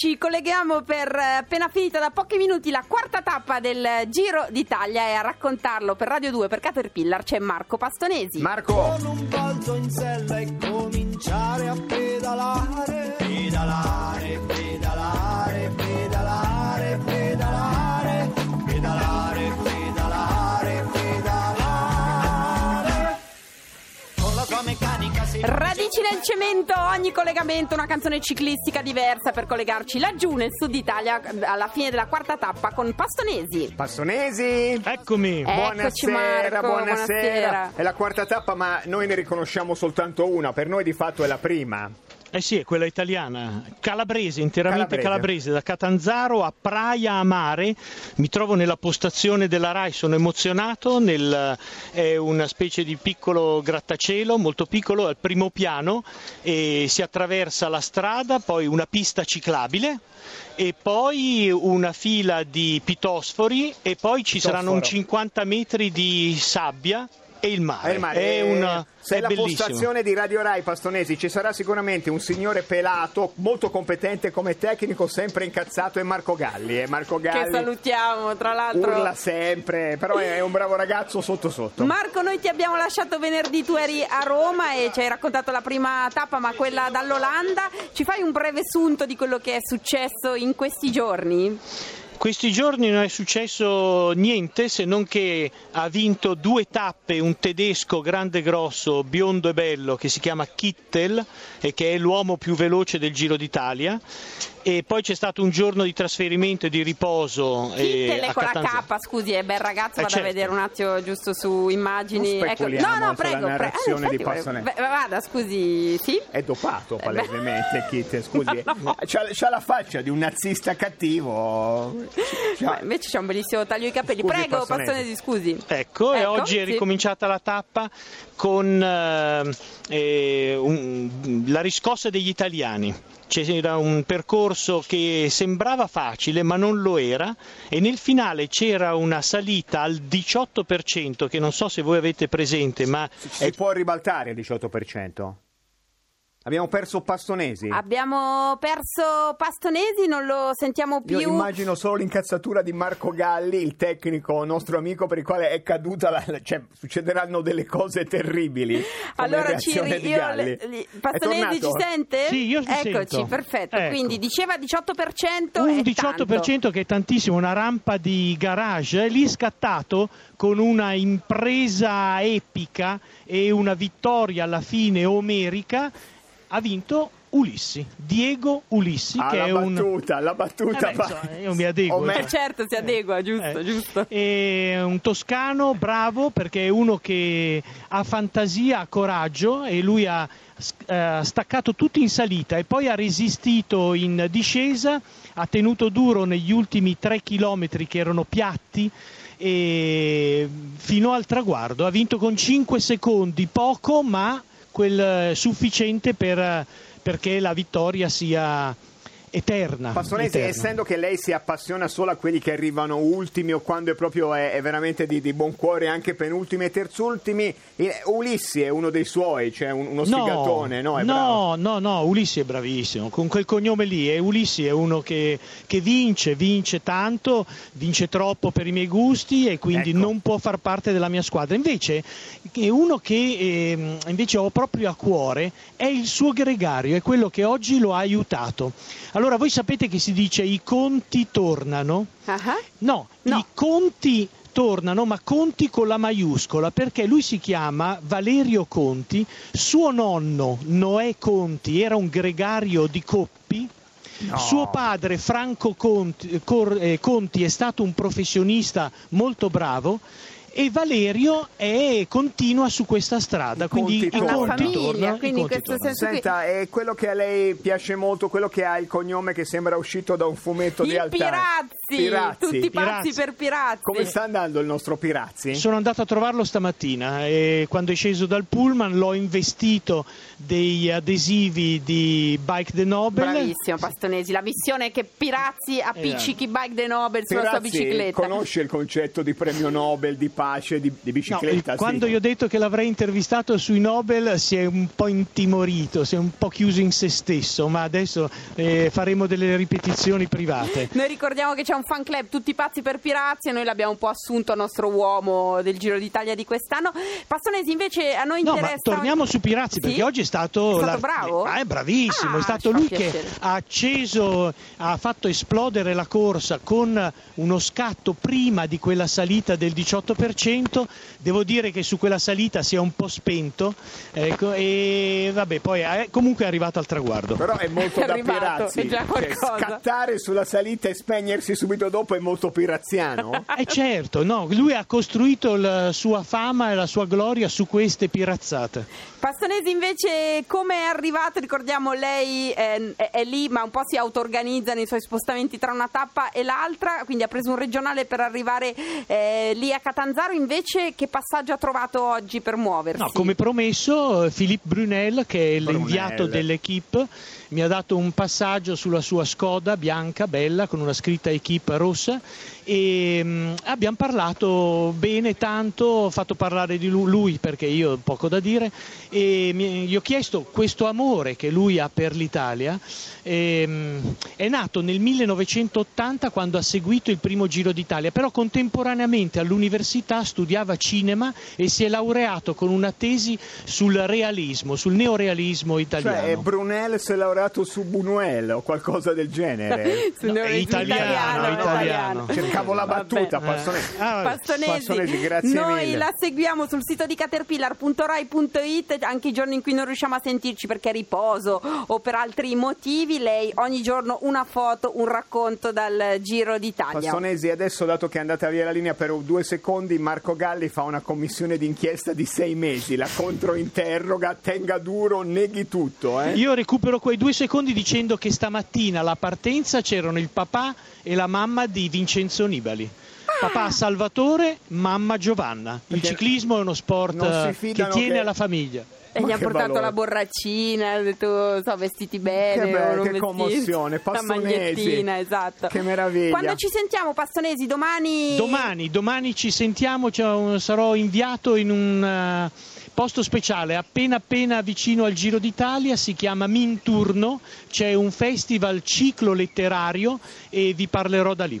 Ci colleghiamo per eh, appena finita da pochi minuti la quarta tappa del Giro d'Italia e a raccontarlo per Radio 2 per Caterpillar c'è Marco Pastonesi. Marco, con un balzo in sella e cominciare a pedalare, pedalare, pedalare, Radici nel cemento, ogni collegamento una canzone ciclistica diversa per collegarci laggiù nel sud Italia alla fine della quarta tappa con Pastonesi. Passonesi. Eccomi. Eccoci, Buonasera, Marco, buonasera. buonasera. È la quarta tappa, ma noi ne riconosciamo soltanto una. Per noi di fatto è la prima. Eh sì, è quella italiana, calabrese, interamente Calabrese. calabrese. da Catanzaro a Praia a Mare. Mi trovo nella postazione della RAI, sono emozionato, nel- è una specie di piccolo grattacielo, molto piccolo, al primo piano e si attraversa la strada, poi una pista ciclabile e poi una fila di pitosfori e poi ci saranno un Pitosforo. 50 metri di sabbia e il mare. Eh, ma È, una, se è la bellissimo. postazione di Radio Rai Pastonesi ci sarà sicuramente un signore pelato, molto competente come tecnico, sempre incazzato, è Marco Galli. E Marco Che Galli salutiamo, tra l'altro. urla sempre, però è un bravo ragazzo sotto sotto. Marco, noi ti abbiamo lasciato venerdì, tu eri a Roma e ci hai raccontato la prima tappa, ma quella dall'Olanda. Ci fai un breve sunto di quello che è successo in questi giorni? Questi giorni non è successo niente se non che ha vinto due tappe un tedesco grande e grosso, biondo e bello che si chiama Kittel e che è l'uomo più veloce del Giro d'Italia e poi c'è stato un giorno di trasferimento e di riposo eh, Kittel a è con la Catanzaro. K, scusi, è bel ragazzo, Eh, vado certo. a vedere un attimo giusto su immagini. Speculiamo no, no, prego, prego. narrazione di infatti, Passone. v- Vada, scusi, sì? È dopato Eh, palesemente, Kit, scusi. No. C'ha, c'ha la faccia di un nazista cattivo. Invece c'è un bellissimo taglio di capelli. Scusi, Prego, Passonesi. Pastonesi, scusi. Ecco, e Ecco, oggi è sì. ricominciata la tappa con eh, eh, un- la riscossa degli italiani. C'era un percorso che sembrava facile ma non lo era e nel finale c'era una salita al 18% che non so se voi avete presente ma Si è può ribaltare il 18%? Abbiamo perso Pastonesi. Abbiamo perso Pastonesi, non lo sentiamo più. Io immagino solo l'incazzatura di Marco Galli, il tecnico nostro amico per il quale è caduta la... cioè succederanno delle cose terribili. Allora, Ciri, di io, Galli. Pastonesi ci sente? Sì, io ti Eccoci, sento. perfetto. Ecco. Quindi diceva 18% un è 18% tanto. che è tantissimo, una rampa di garage, lì scattato con una impresa epica e una vittoria alla fine omerica, ha vinto Ulissi, Diego Ulissi, Ah, che la è un... battuta, la battuta. Eh beh, insomma, io mi adeguo, Omer- Eh, certo, si adegua, giusto, Eh, giusto. È un toscano bravo perché è uno che ha fantasia, ha coraggio e lui ha eh, staccato tutto in salita e poi ha resistito in discesa, ha tenuto duro negli ultimi tre chilometri che erano piatti e fino al traguardo ha vinto con 5 secondi, poco ma quel eh, sufficiente per, perché la vittoria sia eterna. Pastonesi, eterna. essendo che lei si appassiona solo a quelli che arrivano ultimi o quando è proprio è, è veramente di, di buon cuore anche penultimi e terzultimi, il- Ulissi è uno dei suoi, cioè un- uno sfigatone, no? È bravo. no, no, no, Ulissi è bravissimo, con quel cognome lì, e Ulissi è uno che, che vince, vince tanto, vince troppo per i miei gusti e quindi Ecco. non può far parte della mia squadra. Invece è uno che ehm, invece ho proprio a cuore è il suo gregario, è quello che oggi lo ha aiutato. Allora voi sapete che si dice i conti tornano? Ah, No, No. i conti tornano, ma Conti con la maiuscola, perché lui si chiama Valerio Conti, suo nonno Noè Conti era un gregario di Coppi. No. Suo padre Franco Conti, Cor- eh, Conti è stato un professionista molto bravo e Valerio è, continua su questa strada, I quindi conti i conti Una famiglia, tornano. i quindi in conti questo tornano. Senta, è quello che a lei piace molto, quello che ha il cognome che sembra uscito da un fumetto di I Altari. Pirazzi, Pirazzi. tutti pazzi Pirazzi. per Pirazzi. Come sta andando il nostro Pirazzi? Sono andato a trovarlo stamattina e quando è sceso dal pullman l'ho investito dei adesivi di Bike the Nobel. Bravissimo Pastonesi, la missione è che Pirazzi appiccichi Bike de Nobel sulla sua bicicletta. conosce il concetto di premio Nobel, di pace di, di No, bicicletta. sì. quando io ho detto che l'avrei intervistato sui Nobel si è un po' intimorito, si è un po' chiuso in se stesso, ma adesso eh, faremo delle ripetizioni private. Noi ricordiamo che c'è un fan club tutti pazzi per Pirazzi e noi l'abbiamo un po' assunto nostro uomo del Giro d'Italia di quest'anno. Passonesi invece a noi No, interessa ma torniamo su Pirazzi Sì? perché oggi è stato, È stato bravo? Ah, è bravissimo, Ah, è stato lui che ha acceso, ha fatto esplodere la corsa con uno scatto prima di quella salita del 18%. Devo dire che su quella salita si è un po' spento ecco, e vabbè, poi è, comunque è arrivato al traguardo. Però è molto È da arrivato, Pirazzi. Cioè, scattare sulla salita e spegnersi subito dopo è molto pirazziano. Eh certo, no, lui ha costruito la sua fama e la sua gloria su queste pirazzate. Passonesi invece come è arrivato? Ricordiamo lei eh, è, è lì ma un po' si auto-organizza nei suoi spostamenti tra una tappa e l'altra, quindi ha preso un regionale per arrivare eh, lì a Catanzaro, invece che passaggio ha trovato oggi per muoversi? No, come promesso, Philippe Brunel, che è Brunel. l'inviato dell'equipe, mi ha dato un passaggio sulla sua Skoda bianca, bella, con una scritta equipe rossa e mm, abbiamo parlato bene tanto, ho fatto parlare di lu- lui perché io ho poco da dire e mi- gli ho chiesto questo amore che lui ha per l'Italia. ehm, è nato nel 1980 quando ha seguito il primo Giro d'Italia, però contemporaneamente all'università studiava cinema e si è laureato con una tesi sul realismo, sul neorealismo italiano. Cioè, Brunel si è laureato su Buñuel o qualcosa del genere. Sul No, è italiano, italiano. Cercavo la battuta, Passonesi. Ah, vabbè. Pastonesi, Pastonesi, grazie noi mille. la seguiamo sul sito di caterpillar.rai.it anche i giorni in cui non riusciamo a sentirci perché è riposo o per altri motivi. Lei ogni giorno una foto, un racconto dal Giro d'Italia. Passonesi, adesso dato che è andata via la linea per due secondi, Marco Galli fa una commissione d'inchiesta di sei mesi, la controinterroga, tenga duro, neghi tutto. Eh? Io recupero quei due secondi dicendo che stamattina alla partenza c'erano il papà e la mamma di Vincenzo Nibali. Papà Salvatore, mamma Giovanna. Il Perché ciclismo è uno sport che tiene che- alla famiglia. E gli ha portato valore. la borraccina, ha detto so, vestiti bene. Che bello, che commozione, magliettina, esatto. Che meraviglia. Quando ci sentiamo, Passonesi, domani... Domani, domani ci sentiamo, un- sarò inviato in un eh, posto speciale appena appena vicino al Giro d'Italia, si chiama Minturno, c'è un festival ciclo letterario e vi parlerò da lì.